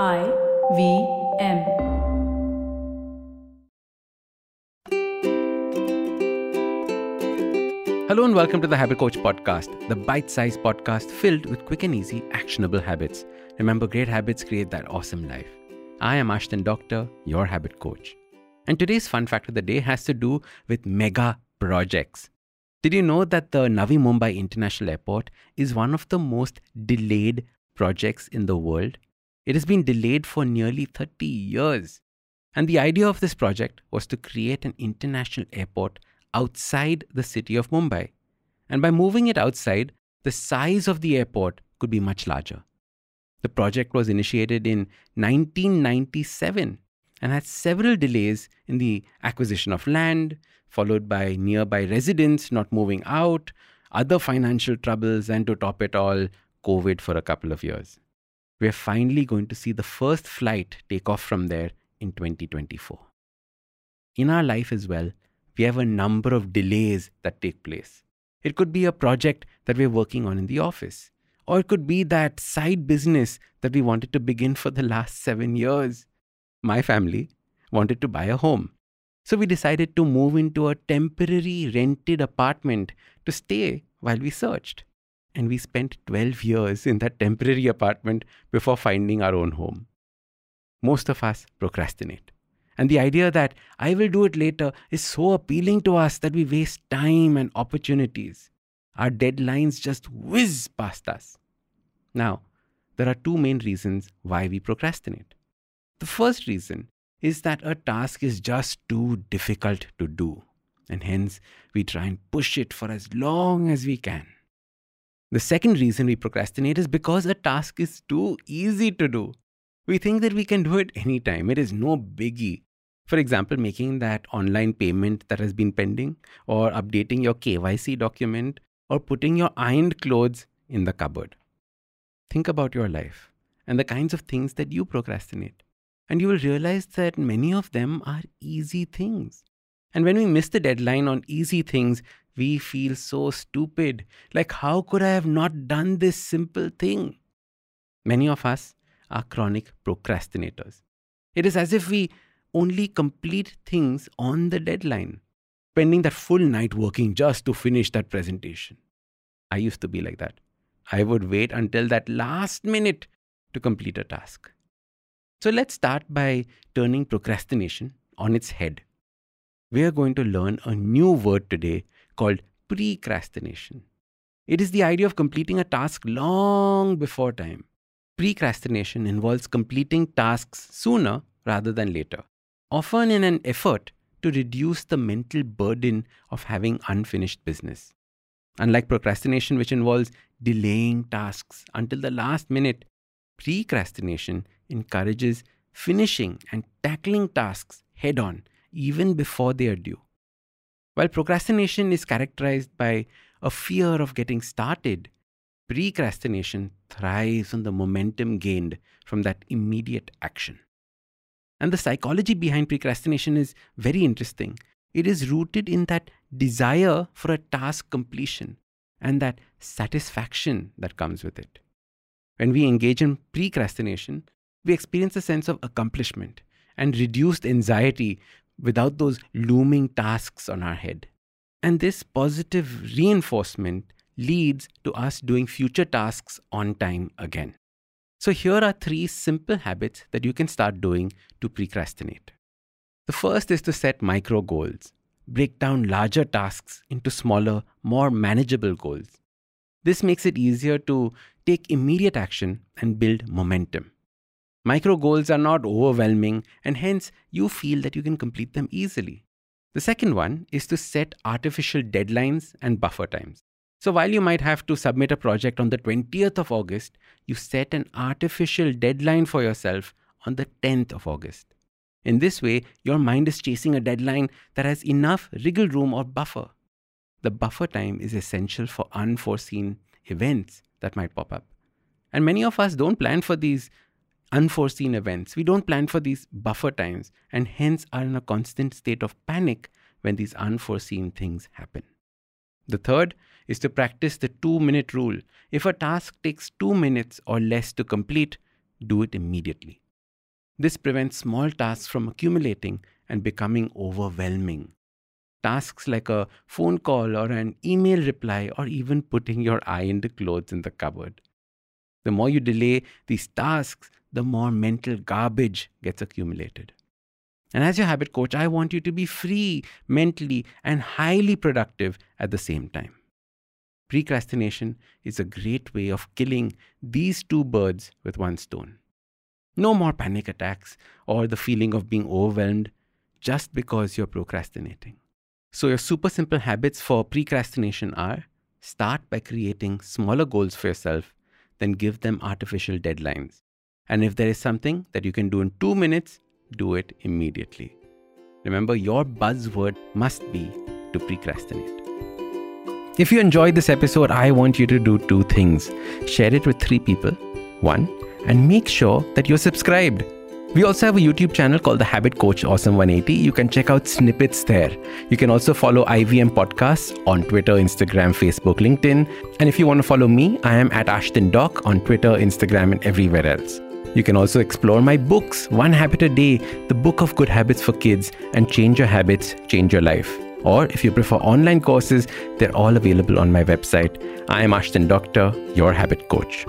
I V M. Hello and welcome to the Habit Coach Podcast, the bite sized podcast filled with quick and easy, actionable habits. Remember, great habits create that awesome life. I am Ashdin Doctor, your habit coach. And today's fun fact of the day has to do with mega projects. Did you know that the Navi Mumbai International Airport is one of the most delayed projects in the world? It has been delayed for nearly 30 years. And the idea of this project was to create an international airport outside the city of Mumbai. And by moving it outside, the size of the airport could be much larger. The project was initiated in 1997 and had several delays in the acquisition of land, followed by nearby residents not moving out, other financial troubles, and to top it all, COVID for a couple of years we're finally going to see the first flight take off from there in 2024. In our life as well, we have a number of delays that take place. It could be a project that we're working on in the office, or it could be that side business that we wanted to begin for the last seven years. My family wanted to buy a home. So we decided to move into a temporary rented apartment to stay while we searched and we spent 12 years in that temporary apartment before finding our own home. Most of us procrastinate. And the idea that I will do it later is so appealing to us that we waste time and opportunities. Our deadlines just whiz past us. Now, there are two main reasons why we procrastinate. The first reason is that a task is just too difficult to do, and hence we try and push it for as long as we can. The second reason we procrastinate is because a task is too easy to do. We think that we can do it anytime, it is no biggie. For example, making that online payment that has been pending, or updating your KYC document, or putting your ironed clothes in the cupboard. Think about your life and the kinds of things that you procrastinate, and you will realize that many of them are easy things. And when we miss the deadline on easy things, we feel so stupid. Like, how could I have not done this simple thing? Many of us are chronic procrastinators. It is as if we only complete things on the deadline, spending that full night working just to finish that presentation. I used to be like that. I would wait until that last minute to complete a task. So let's start by turning procrastination on its head. We are going to learn a new word today called precrastination. It is the idea of completing a task long before time. Precrastination involves completing tasks sooner rather than later, often in an effort to reduce the mental burden of having unfinished business. Unlike procrastination, which involves delaying tasks until the last minute, precrastination encourages finishing and tackling tasks head on even before they are due. While procrastination is characterized by a fear of getting started, precrastination thrives on the momentum gained from that immediate action. And the psychology behind precrastination is very interesting. It is rooted in that desire for a task completion and that satisfaction that comes with it. When we engage in precrastination, we experience a sense of accomplishment and reduced anxiety without those looming tasks on our head. And this positive reinforcement leads to us doing future tasks on time again. So, here are three simple habits that you can start doing to precrastinate. The first is to set micro goals, break down larger tasks into smaller, more manageable goals. This makes it easier to take immediate action and build momentum. Micro goals are not overwhelming, and hence you feel that you can complete them easily. The second one is to set artificial deadlines and buffer times. So while you might have to submit a project on the 20th of August, you set an artificial deadline for yourself on the 10th of August. In this way, your mind is chasing a deadline that has enough wriggle room or buffer. The buffer time is essential for unforeseen events that might pop up. And many of us don't plan for these unforeseen events. We don't plan for these buffer times and hence are in a constant state of panic when these unforeseen things happen. The third is to practice the two minute rule. If a task takes two minutes or less to complete, do it immediately. This prevents small tasks from accumulating and becoming overwhelming. Tasks like a phone call or an email reply, or even putting your eye in the clothes in the cupboard. The more you delay these tasks, the more mental garbage gets accumulated. And as your habit coach, I want you to be free mentally and highly productive at the same time. Precrastination is a great way of killing these two birds with one stone. No more panic attacks or the feeling of being overwhelmed just because you're procrastinating. So, your super simple habits for precrastination are start by creating smaller goals for yourself, then give them artificial deadlines. And if there is something that you can do in two minutes, do it immediately. Remember, your buzzword must be to precrastinate. If you enjoyed this episode, I want you to do two things share it with three people. One, and make sure that you're subscribed. We also have a YouTube channel called The Habit Coach Awesome 180. You can check out snippets there. You can also follow IVM Podcasts on Twitter, Instagram, Facebook, LinkedIn. And if you want to follow me, I am at Ashdin Doc on Twitter, Instagram, and everywhere else. You can also explore my books, One Habit a Day, the book of good habits for kids, and Change Your Habits, Change Your Life. Or if you prefer online courses, they're all available on my website. I am Ashdin Doctor, your habit coach.